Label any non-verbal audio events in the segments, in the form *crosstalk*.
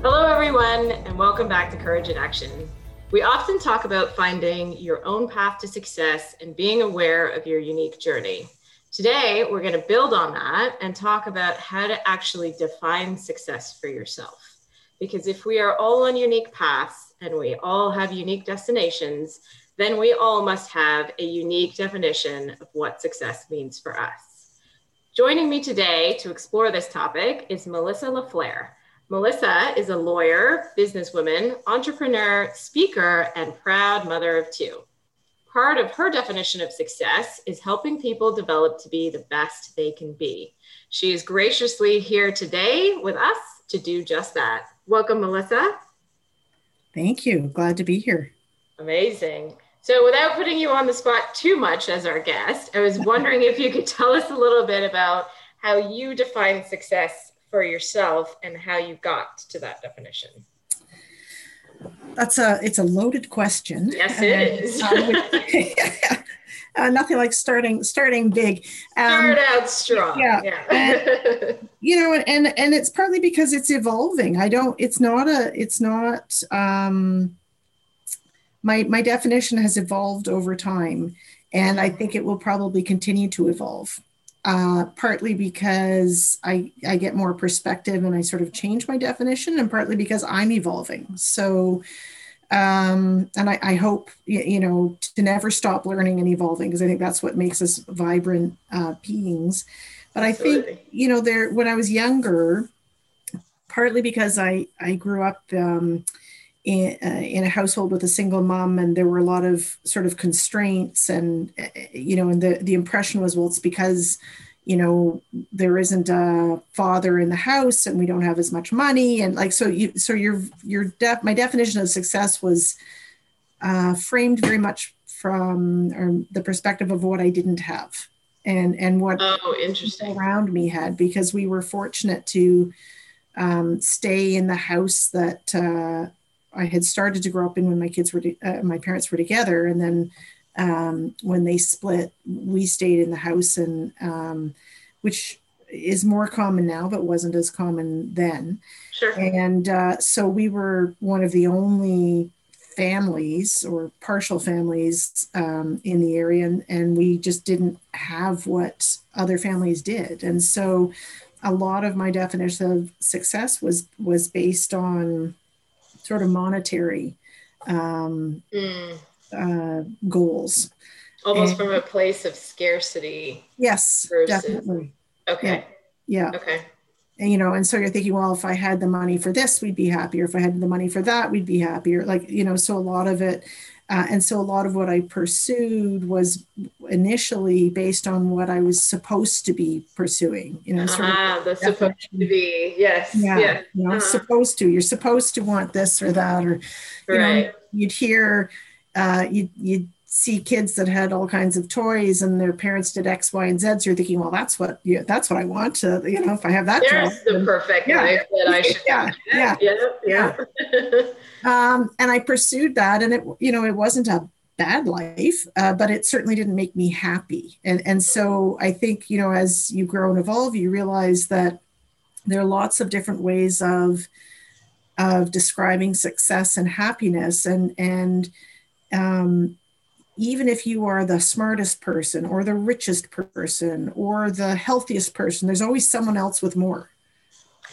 Hello, everyone, and welcome back to Courage in Action. We often talk about finding your own path to success and being aware of your unique journey. Today, we're going to build on that and talk about how to actually define success for yourself. Because if we are all on unique paths and we all have unique destinations, then we all must have a unique definition of what success means for us. Joining me today to explore this topic is Melissa LaFleur. Melissa is a lawyer, businesswoman, entrepreneur, speaker, and proud mother of two. Part of her definition of success is helping people develop to be the best they can be. She is graciously here today with us to do just that. Welcome, Melissa. Thank you. Glad to be here. Amazing. So, without putting you on the spot too much as our guest, I was wondering if you could tell us a little bit about how you define success for yourself and how you got to that definition. That's a it's a loaded question. Yes, it is. uh, *laughs* uh, nothing like starting starting big. Um, Start out strong. Yeah. yeah. *laughs* and, you know, and and it's partly because it's evolving. I don't. It's not a. It's not. Um, my my definition has evolved over time, and I think it will probably continue to evolve. Uh, partly because I I get more perspective and I sort of change my definition, and partly because I'm evolving. So, um, and I, I hope you know to never stop learning and evolving because I think that's what makes us vibrant uh, beings. But Absolutely. I think you know there when I was younger, partly because I I grew up. Um, in, uh, in a household with a single mom and there were a lot of sort of constraints and uh, you know and the the impression was well it's because you know there isn't a father in the house and we don't have as much money and like so you so your your def my definition of success was uh, framed very much from um, the perspective of what I didn't have and and what oh interesting. around me had because we were fortunate to um, stay in the house that uh, I had started to grow up in when my kids were, uh, my parents were together. And then um, when they split, we stayed in the house and, um, which is more common now, but wasn't as common then. Sure. And uh, so we were one of the only families or partial families um, in the area, and, and we just didn't have what other families did. And so a lot of my definition of success was was based on sort of monetary um, mm. uh, goals. Almost and, from a place of scarcity. Yes, versus, definitely. Okay. Yeah. yeah. Okay. And, you know, and so you're thinking, well, if I had the money for this, we'd be happier. If I had the money for that, we'd be happier. Like, you know, so a lot of it, uh, and so a lot of what I pursued was initially based on what I was supposed to be pursuing. You know, sort uh-huh, of the supposed to be. Yes. Yeah. yeah. You know, uh-huh. supposed to. You're supposed to want this or that, or you right. know, you'd hear, uh, you you'd see kids that had all kinds of toys and their parents did X, Y, and Z. So you're thinking, well, that's what you, that's what I want to, you know, if I have that. There's job, the then, perfect yeah, life that I should. Yeah, yeah, yeah, yeah. *laughs* um, and I pursued that, and it, you know, it wasn't a bad life, uh, but it certainly didn't make me happy. And and so I think you know, as you grow and evolve, you realize that there are lots of different ways of of describing success and happiness, and and um, even if you are the smartest person or the richest person or the healthiest person, there's always someone else with more.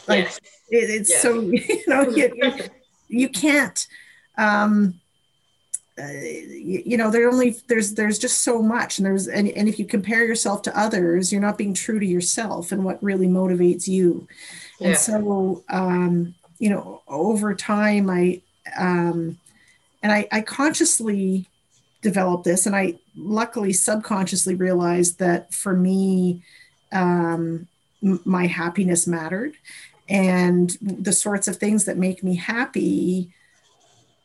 Like yes. it, it's yes. so *laughs* you know you, you, you can't. Um, uh, you, you, know there only there's there's just so much and there's and, and if you compare yourself to others you're not being true to yourself and what really motivates you yeah. and so um you know over time i um and i i consciously developed this and i luckily subconsciously realized that for me um, m- my happiness mattered and the sorts of things that make me happy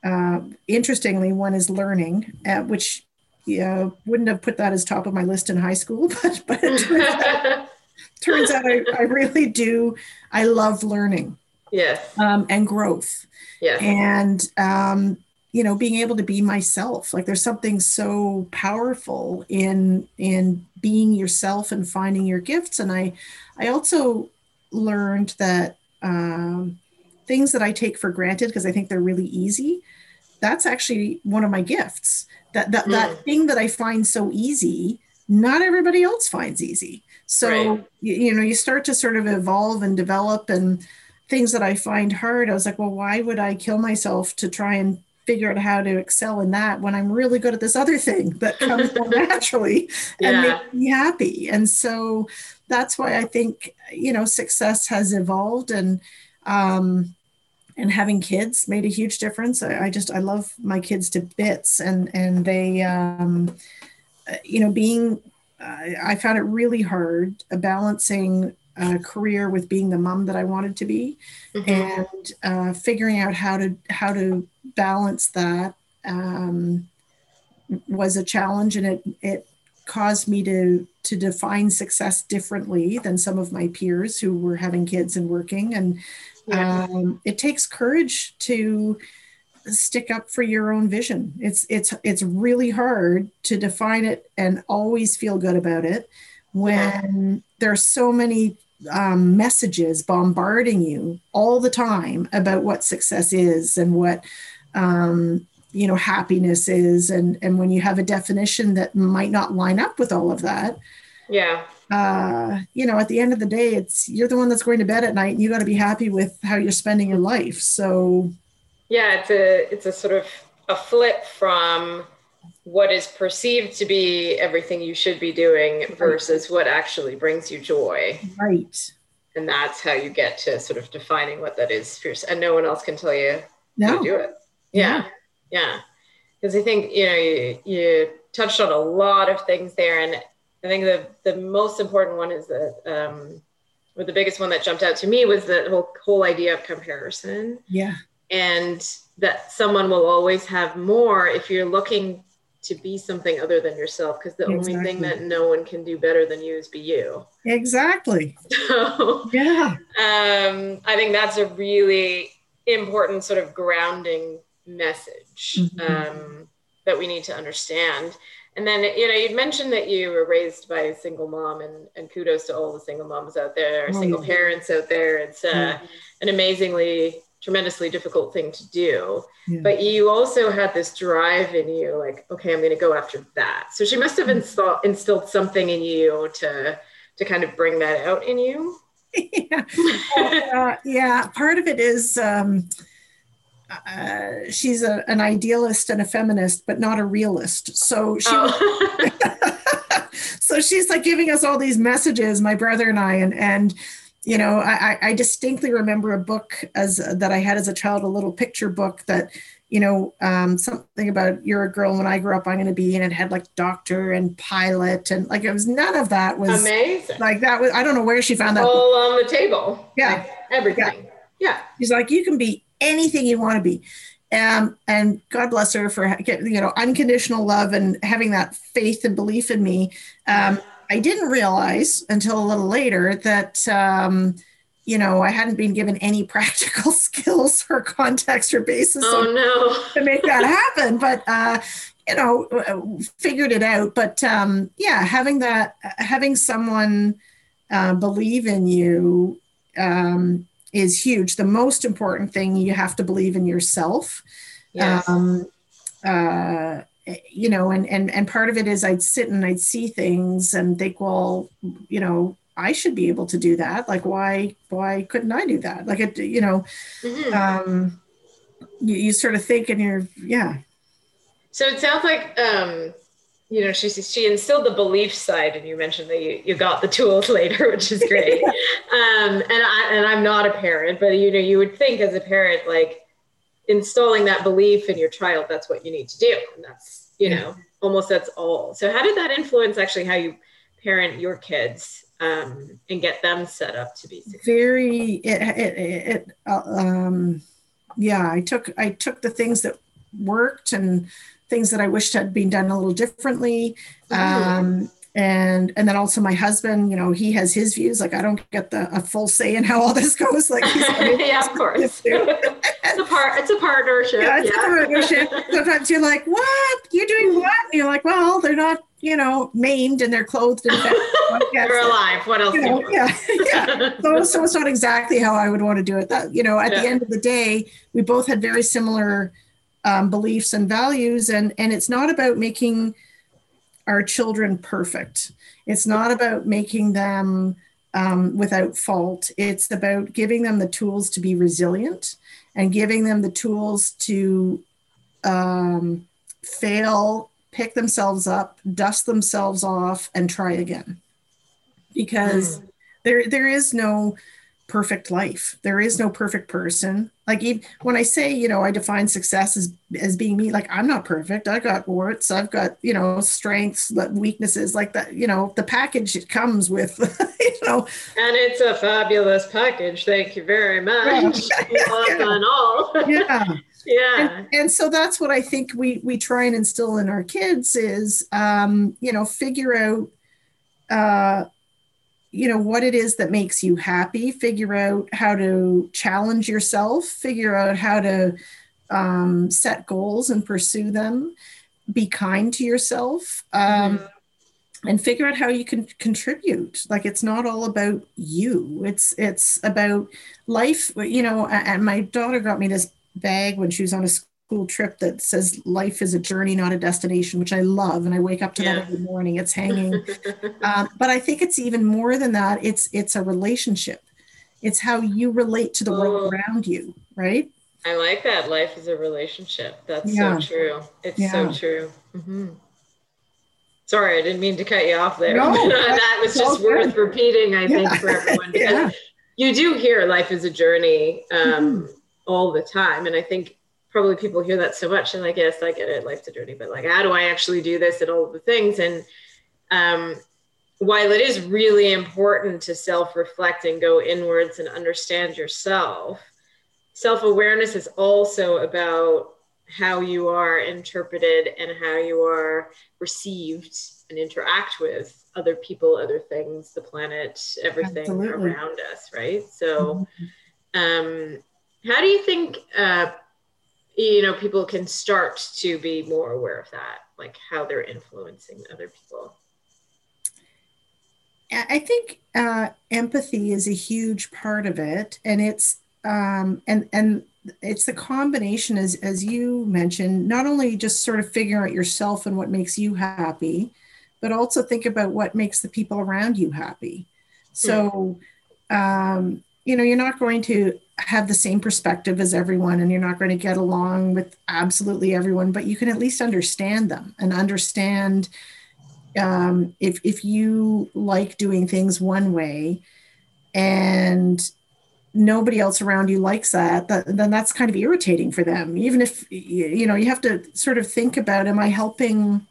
uh, interestingly, one is learning, uh, which yeah, wouldn't have put that as top of my list in high school, *laughs* but but it turns out, *laughs* turns out I, I really do. I love learning. Yes. Um, and growth. Yes. And um, you know, being able to be myself. Like there's something so powerful in in being yourself and finding your gifts. And I I also learned that um, things that I take for granted because I think they're really easy. That's actually one of my gifts that that, mm. that thing that i find so easy not everybody else finds easy so right. you, you know you start to sort of evolve and develop and things that i find hard i was like well why would i kill myself to try and figure out how to excel in that when i'm really good at this other thing that comes more *laughs* naturally and yeah. makes me happy and so that's why i think you know success has evolved and um, and having kids made a huge difference. I, I, just I love my kids to bits, and and they, um, uh, you know, being uh, I found it really hard uh, balancing a career with being the mom that I wanted to be, mm-hmm. and uh, figuring out how to how to balance that um, was a challenge, and it it caused me to to define success differently than some of my peers who were having kids and working and yeah. um, it takes courage to stick up for your own vision it's it's it's really hard to define it and always feel good about it when yeah. there are so many um, messages bombarding you all the time about what success is and what um, you know happiness is and and when you have a definition that might not line up with all of that yeah uh, you know, at the end of the day, it's you're the one that's going to bed at night, and you got to be happy with how you're spending your life. So, yeah, it's a it's a sort of a flip from what is perceived to be everything you should be doing versus what actually brings you joy. Right. And that's how you get to sort of defining what that is fierce, and no one else can tell you no. how to do it. Yeah, yeah. Because I think you know you, you touched on a lot of things there, and I think the the most important one is that, um, or the biggest one that jumped out to me was the whole whole idea of comparison. Yeah. And that someone will always have more if you're looking to be something other than yourself, because the exactly. only thing that no one can do better than you is be you. Exactly. *laughs* So yeah. Um, I think that's a really important sort of grounding message mm-hmm. um, that we need to understand and then you know you mentioned that you were raised by a single mom and, and kudos to all the single moms out there oh, single yeah. parents out there it's uh, an amazingly tremendously difficult thing to do yeah. but you also had this drive in you like okay i'm going to go after that so she must have mm. installed instilled something in you to to kind of bring that out in you *laughs* yeah uh, yeah part of it is um uh, she's a, an idealist and a feminist, but not a realist. So she, oh. *laughs* so she's like giving us all these messages, my brother and I, and and you know, I, I distinctly remember a book as that I had as a child, a little picture book that you know, um, something about you're a girl when I grew up, I'm going to be, and it had like doctor and pilot, and like it was none of that was amazing. Like that was, I don't know where she found that. All on the table. Yeah. Like everything. Yeah. yeah. She's like, you can be anything you want to be. Um, and God bless her for getting, you know unconditional love and having that faith and belief in me. Um, I didn't realize until a little later that um, you know I hadn't been given any *laughs* practical skills or context or basis oh, no. to make that happen. But uh, you know, figured it out. But um, yeah, having that, having someone uh, believe in you um, is huge. The most important thing you have to believe in yourself. Yes. Um, uh, you know, and and and part of it is I'd sit and I'd see things and think, well, you know, I should be able to do that. Like, why why couldn't I do that? Like, it, you know, mm-hmm. um, you, you sort of think, and you're, yeah. So it sounds like um, you know, she she instilled the belief side, and you mentioned that you, you got the tools *laughs* later, which is great. *laughs* um, and I and I'm not a parent, but you know, you would think as a parent, like installing that belief in your child, that's what you need to do, and that's you know, almost that's all. So how did that influence actually how you parent your kids um, and get them set up to be successful? Very it it, it uh, um, yeah. I took I took the things that worked and things that I wished had been done a little differently. Um, and and then also my husband you know he has his views like i don't get the a full say in how all this goes like *laughs* yeah of course. it's a part it's a partnership yeah, it's yeah. a partnership. Sometimes you're like what? You're doing what? And you're like well they're not you know maimed and they're clothed and *laughs* they're alive. What else you know, yeah *laughs* yeah. So, so it's not exactly how i would want to do it that you know at yeah. the end of the day we both had very similar um, beliefs and values and and it's not about making our children perfect. It's not about making them um, without fault. It's about giving them the tools to be resilient and giving them the tools to um, fail, pick themselves up, dust themselves off, and try again. Because mm. there, there is no perfect life. There is no perfect person. Like even when I say, you know, I define success as as being me, like I'm not perfect. I got warts. I've got, you know, strengths, weaknesses, like that. You know, the package it comes with, *laughs* you know. And it's a fabulous package. Thank you very much. Yeah. *laughs* yeah. all. yeah. *laughs* Yeah. And, and, so that's what I think we we try and instill in our kids is um, you know, figure out uh you know what it is that makes you happy figure out how to challenge yourself figure out how to um, set goals and pursue them. Be kind to yourself um, mm-hmm. and figure out how you can contribute. Like it's not all about you. It's it's about life. You know and my daughter got me this bag when she was on a cool trip that says life is a journey, not a destination, which I love. And I wake up to yeah. that every morning. It's hanging. *laughs* um, but I think it's even more than that. It's it's a relationship. It's how you relate to the oh. world around you, right? I like that. Life is a relationship. That's yeah. so true. It's yeah. so true. Mm-hmm. Sorry, I didn't mean to cut you off there. No, *laughs* that was just worth repeating, I think, for *laughs* everyone. You do hear life is a journey um, mm-hmm. all the time. And I think probably people hear that so much and like yes i get it life's a journey but like how do i actually do this and all the things and um, while it is really important to self-reflect and go inwards and understand yourself self-awareness is also about how you are interpreted and how you are received and interact with other people other things the planet everything Absolutely. around us right so mm-hmm. um, how do you think uh, you know people can start to be more aware of that like how they're influencing other people. I think uh, empathy is a huge part of it and it's um, and and it's the combination as as you mentioned not only just sort of figuring out yourself and what makes you happy but also think about what makes the people around you happy. So um, you know you're not going to have the same perspective as everyone and you're not going to get along with absolutely everyone but you can at least understand them and understand um, if, if you like doing things one way and nobody else around you likes that, that then that's kind of irritating for them. Even if you know you have to sort of think about am i helping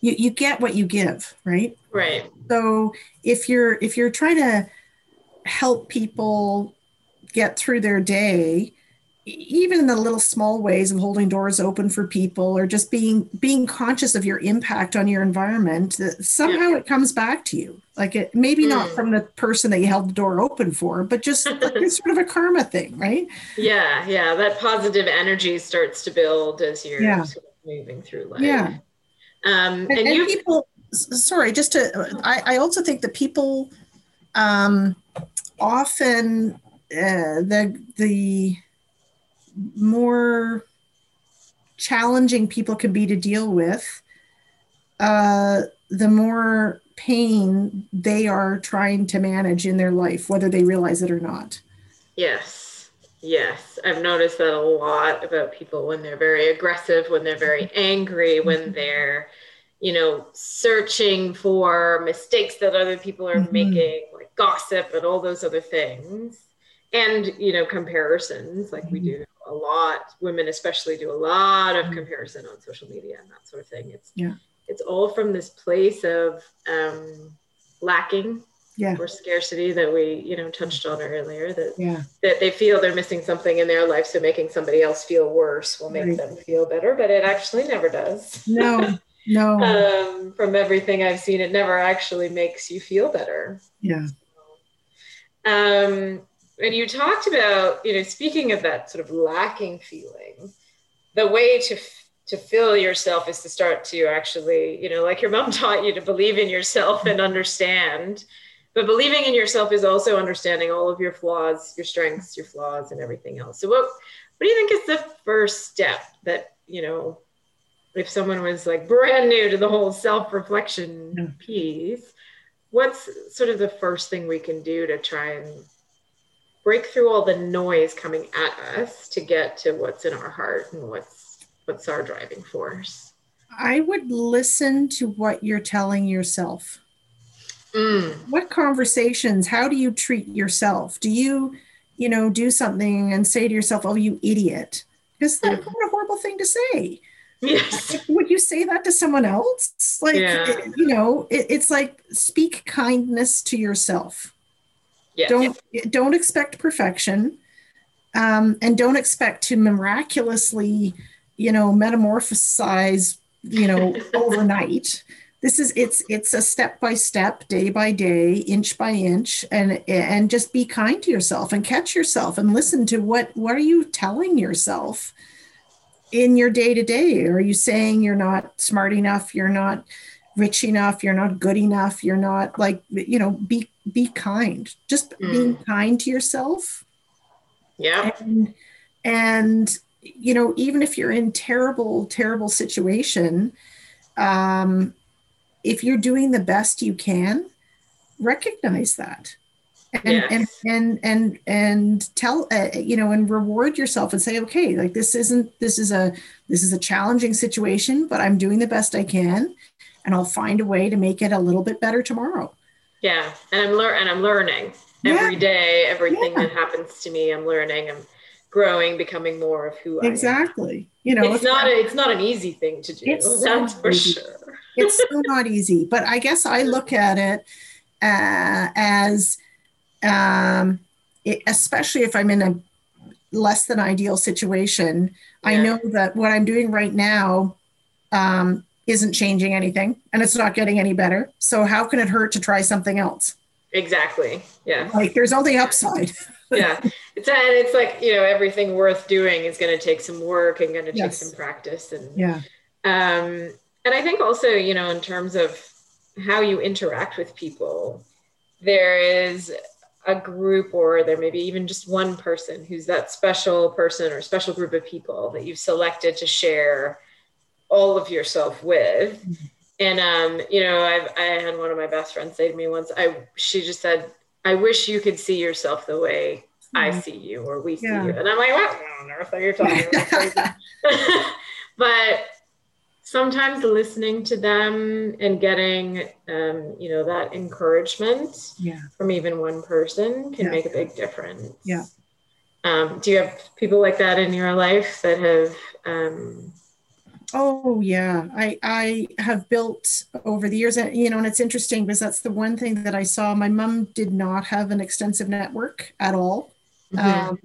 you, you get what you give right? Right. So if you're if you're trying to help people get through their day even in the little small ways of holding doors open for people or just being being conscious of your impact on your environment that somehow yeah. it comes back to you like it maybe mm. not from the person that you held the door open for but just it's *laughs* sort of a karma thing right yeah yeah that positive energy starts to build as you're yeah. sort of moving through life yeah um and, and, and people sorry just to I, I also think that people um often uh, the the more challenging people can be to deal with, uh, the more pain they are trying to manage in their life, whether they realize it or not. Yes, yes. I've noticed that a lot about people when they're very aggressive, when they're very angry, when mm-hmm. they're, you know, searching for mistakes that other people are mm-hmm. making, gossip and all those other things. And you know comparisons like we do a lot women especially do a lot of comparison on social media and that sort of thing. It's yeah. it's all from this place of um, lacking yeah. or scarcity that we you know touched on earlier that yeah. that they feel they're missing something in their life. So making somebody else feel worse will make Right. them feel better but it actually never does. No *laughs* no. Um, from everything i've seen it never actually makes you feel better. Yeah um, and you talked about you know speaking of that sort of lacking feeling the way to to fill yourself is to start to actually you know like your mom *laughs* taught you to believe in yourself and understand. But believing in yourself is also understanding all of your flaws your strengths your flaws and everything else. So what what do you think is the first step that you know if someone was like brand new to the whole self-reflection piece what's sort of the first thing we can do to try and break through all the noise coming at us to get to what's in our heart and what's what's our driving force? I would listen to what you're telling yourself. Mm, what conversations how do you treat yourself? Do you you know do something and say to yourself oh you idiot. Because that's what a horrible thing to say yes. *laughs* Would you say that to someone else? Like Yeah. it- you know it, it's like speak kindness to yourself. Yes. Don't don't expect perfection um, and don't expect to miraculously you know metamorphosize you know *laughs* overnight. This is it's it's a step by step day by day inch by inch and and just be kind to yourself and catch yourself and listen to what what are you telling yourself in your day to day are you saying you're not smart enough you're not rich enough you're not good enough you're not like you know be be kind. Just being kind to yourself. Yeah and and you know even if you're in terrible terrible situation um if you're doing the best you can recognize that and Yes. and and and and tell uh, you know and reward yourself and say okay like this isn't this is a this is a challenging situation but i'm doing the best i can and i'll find a way to make it a little bit better tomorrow yeah and i'm lear- and i'm learning Yeah. every day everything Yeah. that happens to me i'm learning i'm growing becoming more of who i am exactly you know it's not a, it's not an easy thing to do It's *laughs* so for easy. sure it's so not easy but i guess i look at it uh, as um, it, especially if i'm in a less than ideal situation i know that what i'm doing right now um, isn't changing anything and it's not getting any better. So how can it hurt to try something else? Exactly. Yeah. Like there's only upside. *laughs* Yeah. It's and it's like you know everything worth doing is going to take some work and going to take Yes. some practice and yeah. um and i think also you know in terms of how you interact with people there is a group or there may be even just one person who's that special person or special group of people that you've selected to share all of yourself with. And um you know i've i had one of my best friends say to me once i she just said i wish you could see yourself the way i Mhm. see you or we see you. And i'm like what on earth are you talking about? *laughs* *laughs* But sometimes listening to them and getting um, you know that encouragement yeah from even one person can Yeah. make a big difference Yeah. um, do you have people like that in your life that have um, Oh yeah, I I have built over the years, and you know, and it's interesting because that's the one thing that I saw. My mom did not have an extensive network at all, mhm. um,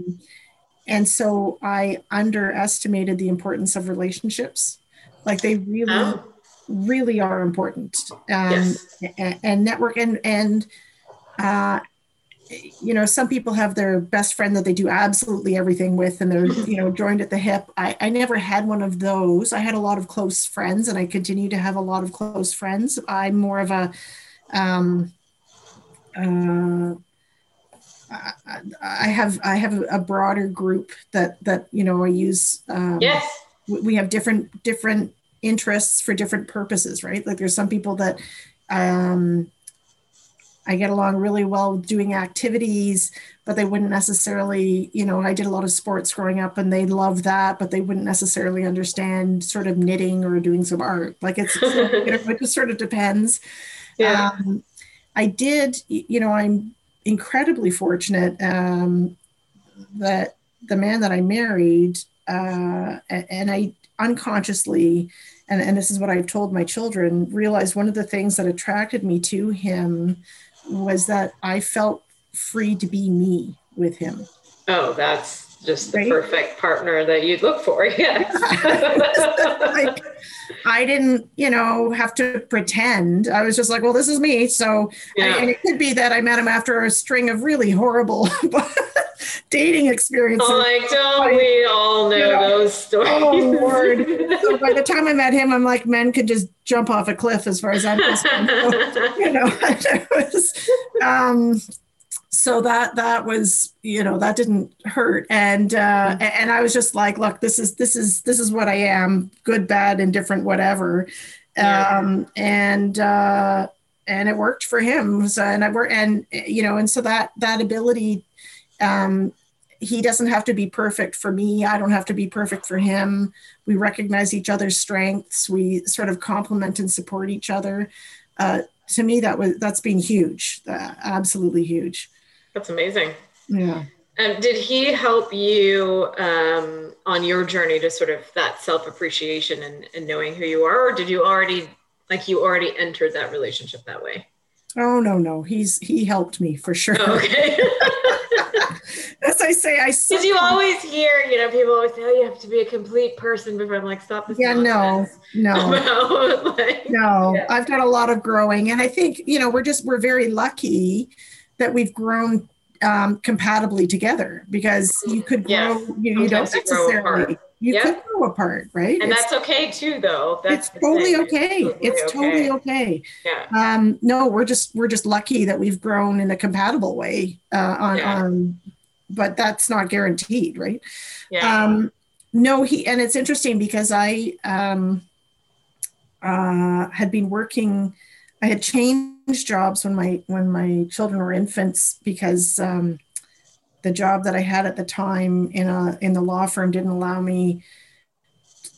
and so I underestimated the importance of relationships. Like they really, Oh, really are important. Um, yes. and, and network and and uh, you know some people have their best friend that they do absolutely everything with and they're you know joined at the hip I, I never had one of those i had a lot of close friends and i continue to have a lot of close friends i'm more of a um uh I, have I have a broader group that that you know I use. Um, yes. we have different different interests for different purposes right? Like there's some people that um i get along really well doing activities but they wouldn't necessarily you know i did a lot of sports growing up and they love that but they wouldn't necessarily understand sort of knitting or doing some art. Like it's *laughs* you know it just sort of depends. Yeah. um, I did, you know, I'm incredibly fortunate um, that the man that I married, uh, and I unconsciously, and, and this is what I've told my children, realized one of the things that attracted me to him was that I felt free to be me with him. Oh, that's just the right? perfect partner that you'd look for. *laughs* Yes. like, I didn't, you know, have to pretend. I was just like, well, this is me. So, yeah. and it could be that I met him after a string of really horrible *laughs* dating experiences. Oh, like, don't we all know, you know those stories? Oh, Lord. *laughs* so by the time I met him, I'm like, men could just jump off a cliff as far as I'm concerned. So, you know, it was, um, so that that was you know that didn't hurt. And uh mm-hmm. and i was just like look this is this is this is what i am good bad indifferent whatever. Yeah. um and uh and it worked for him. So and i work and you know and so that that ability um he doesn't have to be perfect for me. I don't have to be perfect for him. We recognize each other's strengths. We sort of complement and support each other. Uh, to me that was that's been huge. Uh, absolutely huge that's amazing. Yeah. And did he help you um, on your journey to sort of that self appreciation and, and knowing who you are, or did you already like you already entered that relationship that way? Oh no, no, he's he helped me for sure. Oh, okay. *laughs* As I say, I because you always hear, you know, people always say, "Oh, you have to be a complete person." Before I'm like, "Stop this." Yeah, no, no, *laughs* like, no. Yeah. I've done a lot of growing, and I think you know we're just we're very lucky that we've grown um, compatibly together because you could grow, yes. you, you don't necessarily, you yep. could grow apart, right? And it's, that's okay too, though. That's it's totally okay. It's, totally, it's okay. okay. Yeah. Um, no, we're just, we're just lucky that we've grown in a compatible way uh, on, yeah. on, but that's not guaranteed, right? Yeah. Um, no, he, and it's interesting because I um, uh, had been working, I had changed jobs when my when my children were infants because um, the job that I had at the time in a in the law firm didn't allow me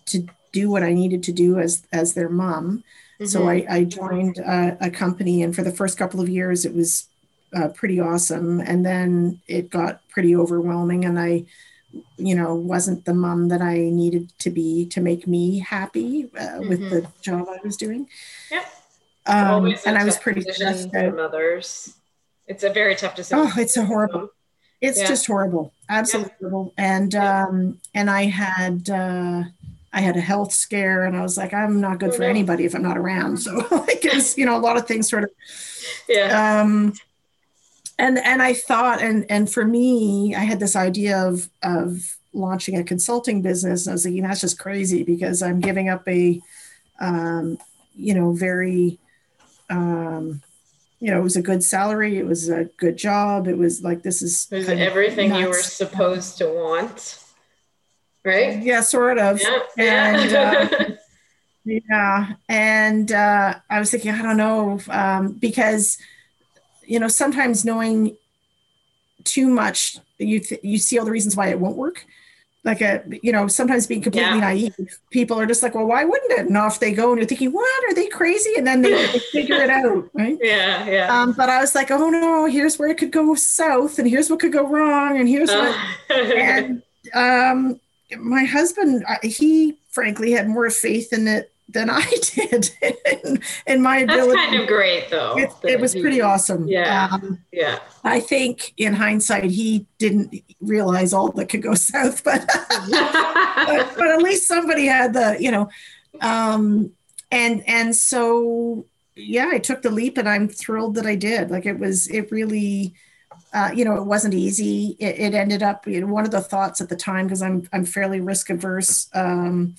to do what I needed to do as as their mom. Mm-hmm. So I, I joined a, a, company, and for the first couple of years, it was uh, pretty awesome, and then it got pretty overwhelming, and I you know wasn't the mom that i needed to be to make me happy uh, mm-hmm. with the job i was doing yep. Um, and I was pretty. Mothers, it's a very tough decision. Oh, it's a horrible. It's yeah. just horrible, absolutely yeah. horrible. And um, and I had uh, I had a health scare, and I was like, I'm not good oh, for no. anybody if I'm not around. So *laughs* like, it's you know, a lot of things sort of. Yeah. Um, and and I thought, and and for me, I had this idea of of launching a consulting business. And I was thinking that's just crazy because I'm giving up a, um, you know, very um, you know, it was a good salary. It was a good job. It was like, this is everything you were supposed to want. Right. Yeah, sort of. Yeah. And, uh, *laughs* yeah. And uh, I was thinking, I don't know, um, because, you know, sometimes knowing too much, you, th- you see all the reasons why it won't work like a you know sometimes being completely yeah. naive people are just like well why wouldn't it? And off they go and you're thinking what? Are they crazy? And then they, they *laughs* figure it out right? Yeah yeah. Um, but i was like oh no here's where it could go south and here's what could go wrong and here's what *laughs* and um, my husband he frankly had more faith in it than I *laughs* did in, in my ability. That's kind of great, though. It, it was pretty awesome. Yeah, um, yeah. I think in hindsight, he didn't realize all that could go *laughs* south, but but, *laughs* but, at least somebody had the, you know, um, and and so yeah, I took the leap, and I'm thrilled that I did. Like it was, it really. Uh, you know, it wasn't easy. It, it ended up you know, one of the thoughts at the time because I'm I'm fairly risk averse. Um,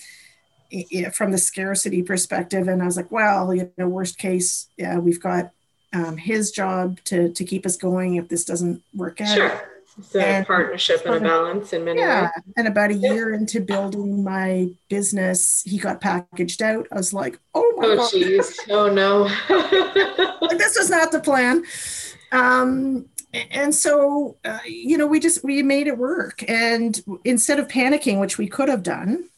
from the scarcity perspective. And I was like, well, you know, worst case, yeah, we've got um, his job to to keep us going if this doesn't work out. Sure. It's a and partnership and a balance in many yeah. ways. And about a year into building my business, he got packaged out. I was like, oh my oh, God. Geez. Oh no. *laughs* this was not the plan. Um, and so, uh, you know, we just, we made it work. And instead of panicking, which we could have done,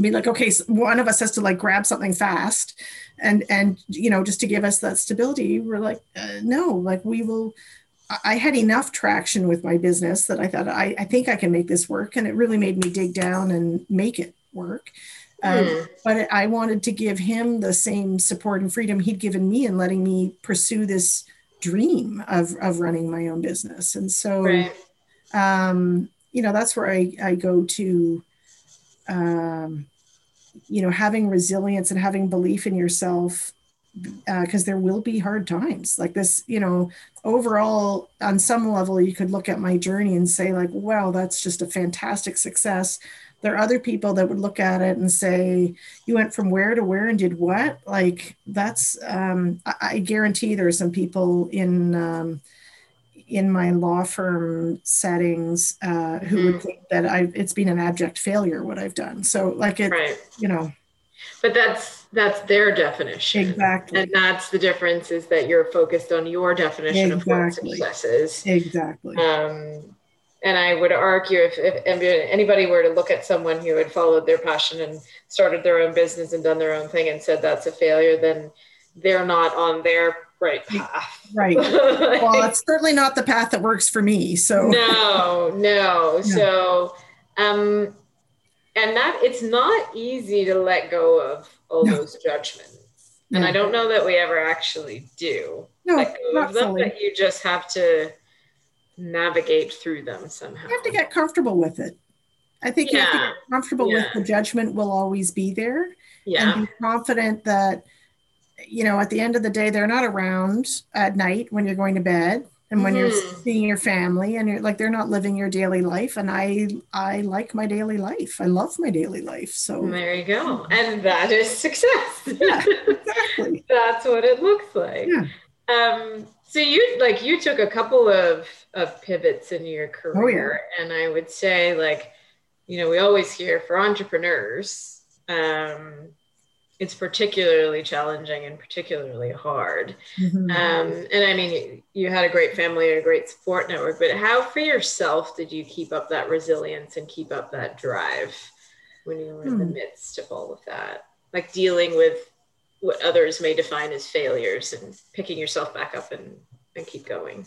be like, okay, so one of us has to like grab something fast and, and, you know, just to give us that stability. We're like, uh, no, like we will, I had enough traction with my business that I thought, I, I think I can make this work. And it really made me dig down and make it work. Um, mm. But I wanted to give him the same support and freedom he'd given me in letting me pursue this dream of of running my own business and so Right. um, you know that's where I, I go to um, you know having resilience and having belief in yourself because there will be hard times. Like this you know overall on some level you could look at my journey and say like wow that's just a fantastic success. There are other people that would look at it and say you went from where to where and did what? Like that's um, I, I guarantee there are some people in um, in my law firm settings uh, who would think that I it's been an abject failure what I've done. So like it, Right. you know, But that's that's their definition. exactly, And that's the difference is that you're focused on your definition of what success is. exactly. Um, and I would argue if, if anybody were to look at someone who had followed their passion and started their own business and done their own thing and said that's a failure, then they're not on their right path. right. *laughs* Well, it's certainly not the path that works for me. So no, no. So, um, and that it's not easy to let go of all No. those judgments. And No. I don't know that we ever actually do no, let go not of them, fully. but you just have to navigate through them somehow. You have to get comfortable with it. I think you have to Yeah. get comfortable with the judgment will always be there yeah. and be confident that you know at the end of the day they're not around at night when you're going to bed and when you're Mhm. seeing your family and you're like they're not living your daily life and i i like my daily life i love my daily life so There you go. And that is success. *laughs* Yeah. exactly *laughs* That's what it looks like. Yeah. Um, so you like you took a couple of of pivots in your Oh, career, and I would say like, you know, we always hear for entrepreneurs, um, it's particularly challenging and particularly hard. Mhm. Um, and I mean, you had a great family and a great support network, but how for yourself did you keep up that resilience and keep up that drive when you were in the Hmm. midst of all of that? Like dealing with what others may define as failures and picking yourself back up and, and keep going.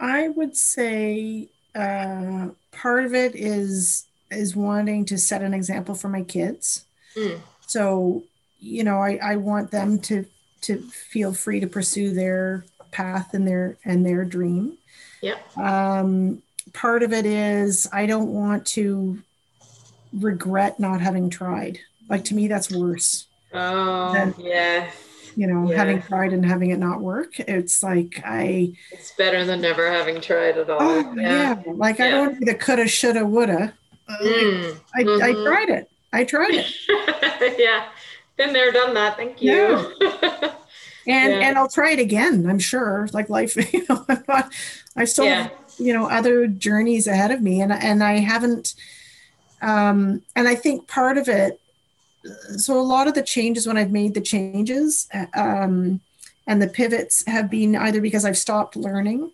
i would say uh, part of it is is wanting to set an example for my kids Mm. so you know I, I want them to to feel free to pursue their path and their and their dream Yep. um, part of it is i don't want to regret not having tried like to me that's worse Oh, Then- yeah. you know Yeah. having tried and having it not work it's like i It's better than never having tried at all. oh yeah, like i don't the coulda shoulda woulda Mm. I, I Mhm. tried it i tried it *laughs* yeah. Been there, done that. Thank you. *laughs* and Yeah. and i'll try it again i'm sure like life *laughs* you know i'm not i still Yeah. have you know other journeys ahead of me and and i haven't um and i think part of it so a lot of the changes when i've made the changes um and the pivots have been either because i've stopped learning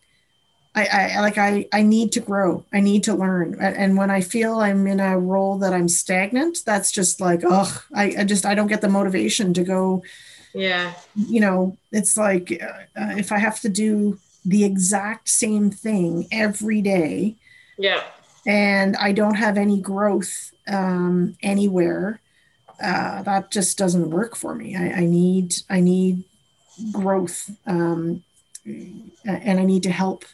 I, I like I, I need to grow. I need to learn. And when I feel I'm in a role that I'm stagnant, that's just like, oh, I, I just I don't get the motivation to go yeah. you know, it's like uh, uh, if I have to do the exact same thing every day Yeah. and I don't have any growth um, anywhere, uh, that just doesn't work for me. I, I need I need growth, um, and I need to help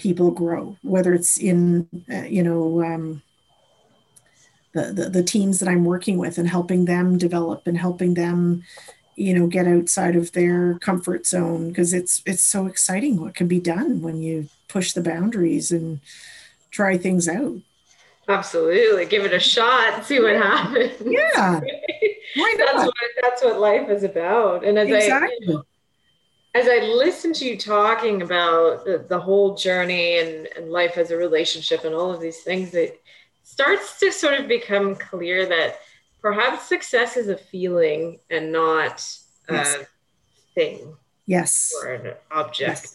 people grow, whether it's in uh, you know. Um, the, the, the teams that I'm working with and helping them develop and helping them you know get outside of their comfort zone because it's it's so exciting what can be done when you push the boundaries and try things out Absolutely. Give it a shot see what happens. yeah *laughs* why that's what that's what life is about. And as I exactly as I listen to you talking about the, the whole journey and, and life as a relationship and all of these things, it starts to sort of become clear that perhaps success is a feeling and not Yes. a thing yes. or an object.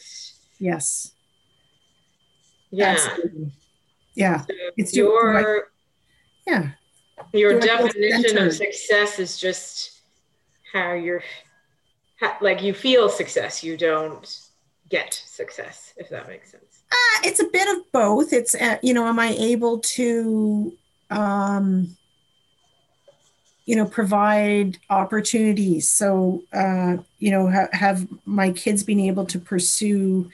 yes. Yeah. absolutely. Yeah. So It's your your- yeah. your definition of success is just how you're how, like you feel success you don't get success if that makes sense. Uh, it's a bit of both. It's uh, you know, am I able to um you know provide opportunities? So uh, you know ha- have my kids been able to pursue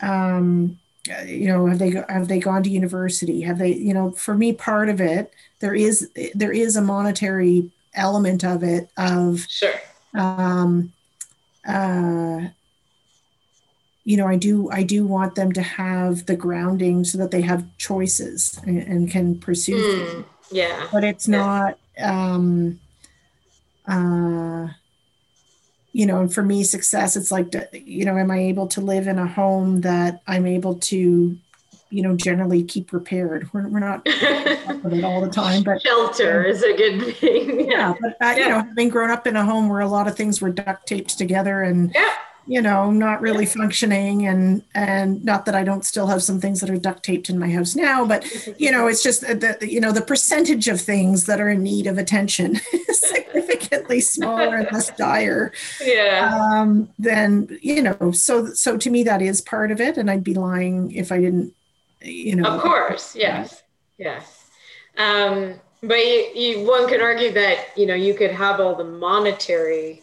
um, you know have they have they gone to university? Have they you know for me part of it there is there is a monetary element of it of sure. um uh you know i do i do want them to have the grounding so that they have choices and, and can pursue mm, yeah but it's yeah. not um uh you know and for me success it's like you know am i able to live in a home that i'm able to you know generally keep repaired we're, we're not *laughs* with it all the time but shelter is a good thing. *laughs* Yeah but uh, you know having grown up in a home where a lot of things were duct taped together and yeah. you know not really functioning and and not that i don't still have some things that are duct taped in my house now but you know it's just that you know the percentage of things that are in need of attention *laughs* is significantly smaller and less dire yeah. um then you know so so to me that is part of it and i'd be lying if i didn't you know of course yes yes. Um but you, you, one could argue that you know you could have all the monetary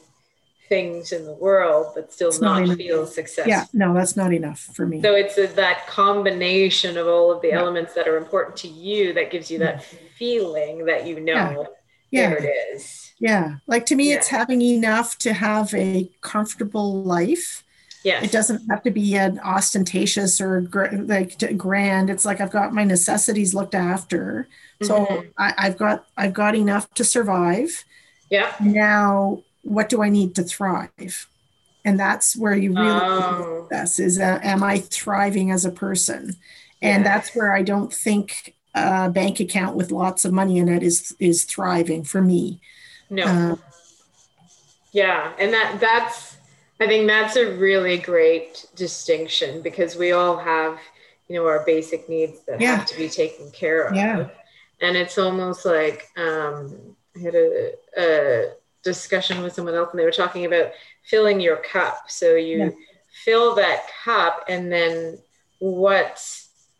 things in the world but still It's not, not feel successful. Yeah no that's not enough for me. So it's a, that combination of all of the Yeah. elements that are important to you that gives you that feeling that you know yeah. there it is. Yeah like to me it's having enough to have a comfortable life yes. It doesn't have to be an ostentatious or gr- like grand. It's like i've got my necessities looked after. So Mhm. I, i've got i've got enough to survive. Yeah now what do i need to thrive? And that's where you really Oh. this is uh, am i thriving as a person? And Yeah. that's where i don't think a bank account with lots of money in it is is thriving for me. No. Uh, Yeah, and that that's I think that's a really great distinction because we all have, you know, our basic needs that Yeah. have to be taken care of. Yeah. And it's almost like um, I had a, a discussion with someone else and they were talking about filling your cup. So you Yeah. fill that cup and then what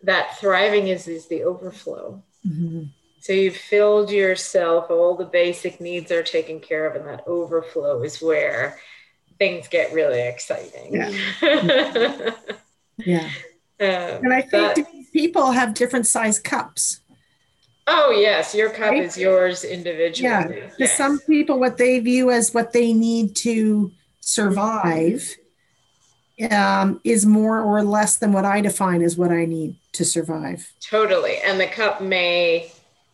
that thriving is is the overflow. mhm. So you've filled yourself, all the basic needs are taken care of, and that overflow is where things get really exciting. Yeah. yeah *laughs* Um, and i think that- people have different size cups oh yes, your cup Right? is yours individually. Yeah, to Yes. some people what they view as what they need to survive um, is more or less than what i define as what i need to survive totally, and the cup may,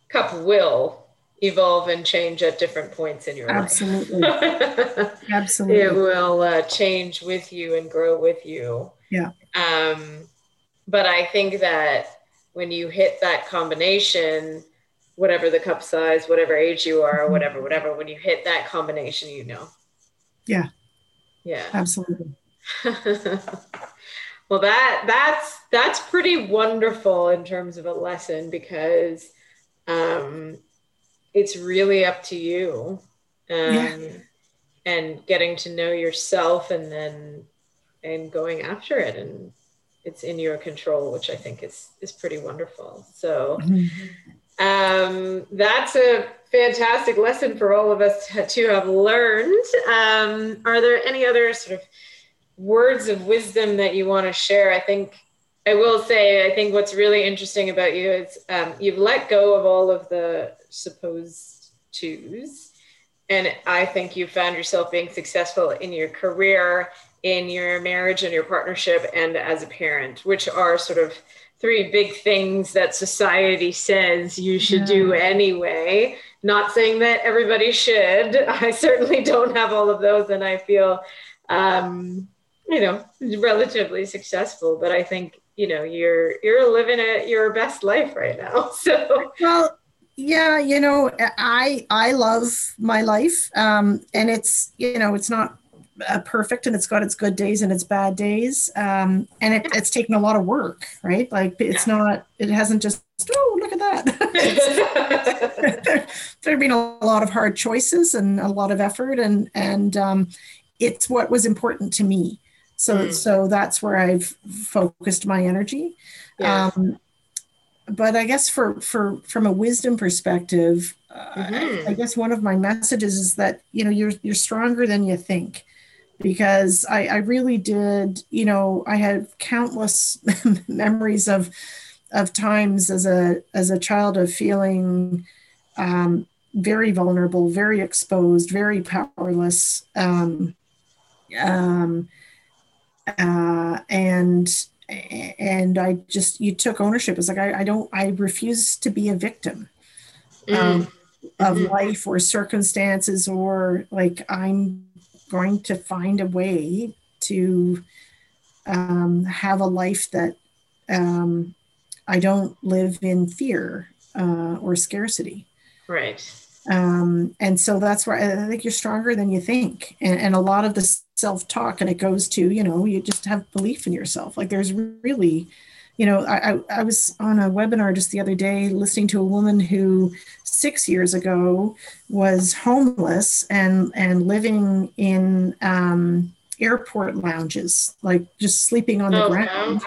cup will evolve and change at different points in your absolutely life. absolutely *laughs* Absolutely. it will uh, change with you and grow with you. Yeah. Um, but I think that when you hit that combination, whatever the cup size, whatever age you are, Mhm. whatever, whatever, when you hit that combination, you know. Yeah. Yeah. absolutely *laughs* well, that that's that's pretty wonderful in terms of a lesson because um, it's really up to you um, Yeah. and getting to know yourself and then and going after it and it's in your control which i think is is pretty wonderful. So um, that's a fantastic lesson for all of us to, to have learned. Um, are there any other sort of words of wisdom that you want to share? I think i will say i think what's really interesting about you is um, you've let go of all of the supposed twos. And i think you found yourself being successful in your career in your marriage and your partnership and as a parent which are sort of three big things that society says you should do anyway. Not saying that everybody should. *laughs* I certainly don't have all of those and i feel um, you know relatively successful but i think you know you're you're living a your best life right now *laughs* so. Well yeah you know i i love my life um and it's you know it's not uh, perfect and it's got its good days and its bad days um and it, it's taken a lot of work right? Like it's not it hasn't just oh look at that. *laughs* *laughs* There, there have been a lot of hard choices and a lot of effort and and um it's what was important to me so Mm. so that's where i've focused my energy yeah. um, but I guess for for from a wisdom perspective, mm-hmm. I, I, guess one of my messages is that you know you're you're stronger than you think because I, I really did you know I had countless *laughs* memories of of times as a as a child of feeling um, very vulnerable, very exposed, very powerless, um, um, uh, and and I just you took ownership. It's like I, I don't I refuse to be a victim um, mm-hmm. of life or circumstances or like I'm going to find a way to um, have a life that um, I don't live in fear uh, or scarcity. Right. Um, and so that's where I think you're stronger than you think. And, and a lot of the self talk, and it goes to, you know, you just have belief in yourself. Like there's really, you know, I, I was on a webinar just the other day listening to a woman who six years ago was homeless and, and living in um, airport lounges, like just sleeping on the oh, ground,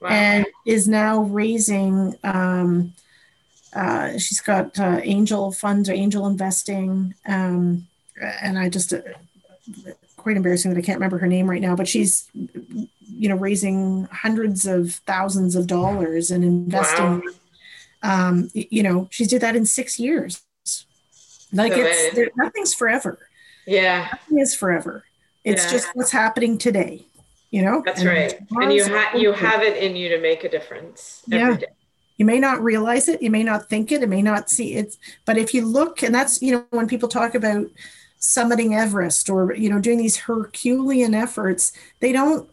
wow. and is now raising. Um, uh, she's got uh, angel funds or angel investing. Um, and I just, uh, quite embarrassing that I can't remember her name right now, but she's, you know, raising hundreds of thousands of dollars and investing. Wow. Um, you know, she did that in six years. Like so it's, there, nothing's forever. Yeah. Nothing is forever. It's yeah. just what's happening today you know that's and right and you have you have it in you to make a difference yeah. Day. You may not realize it, you may not think it, you may not see it, but if you look, and that's you know when people talk about summiting Everest or you know doing these Herculean efforts, they don't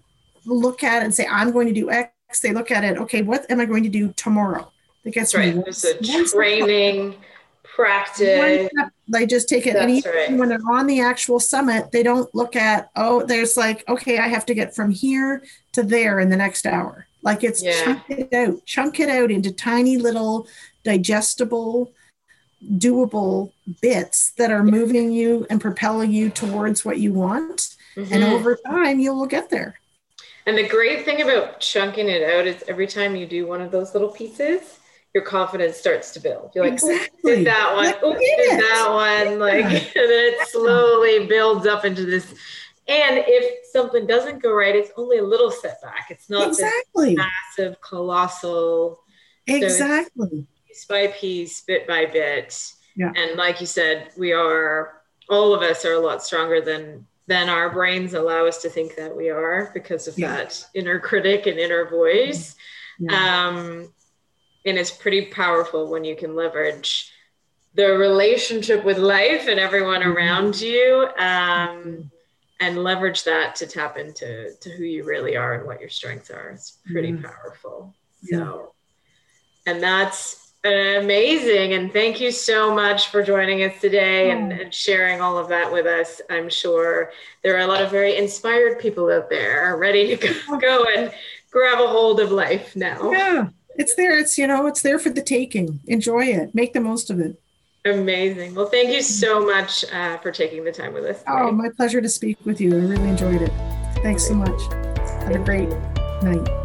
look at it and say I'm going to do X. They look at it, okay, what am I going to do tomorrow? That gets right. There's a training practice. They just take it, That's and right. when they're on the actual summit, they don't look at oh, there's like okay, I have to get from here to there in the next hour. Like it's yeah. chunk it out, chunk it out into tiny little digestible, doable bits that are moving you and propelling you towards what you want. Mm-hmm. And over time, you will get there. And the great thing about chunking it out is every time you do one of those little pieces, your confidence starts to build. You're like, exactly. did that one, did that one, like, *laughs* and then it slowly builds up into this and if something doesn't go right, it's only a little setback. It's not exactly massive, colossal. Exactly. So piece by piece, bit by bit. Yeah. And like you said, we are all of us are a lot stronger than than our brains allow us to think that we are because of yeah. that inner critic and inner voice. Yeah. Um, and it's pretty powerful when you can leverage the relationship with life and everyone mm-hmm. around you. Um, and leverage that to tap into to who you really are and what your strengths are. It's pretty mm-hmm. powerful. Yeah. So, and that's amazing. And thank you so much for joining us today and, and, sharing all of that with us. I'm sure there are a lot of very inspired people out there ready to go, go and grab a hold of life now. Yeah, it's there. It's, you know, it's there for the taking. Enjoy it, make the most of it. Amazing. Well, thank you so much uh, for taking the time with us. Today. Oh, my pleasure to speak with you. I really enjoyed it. Thanks so much. Have a great night.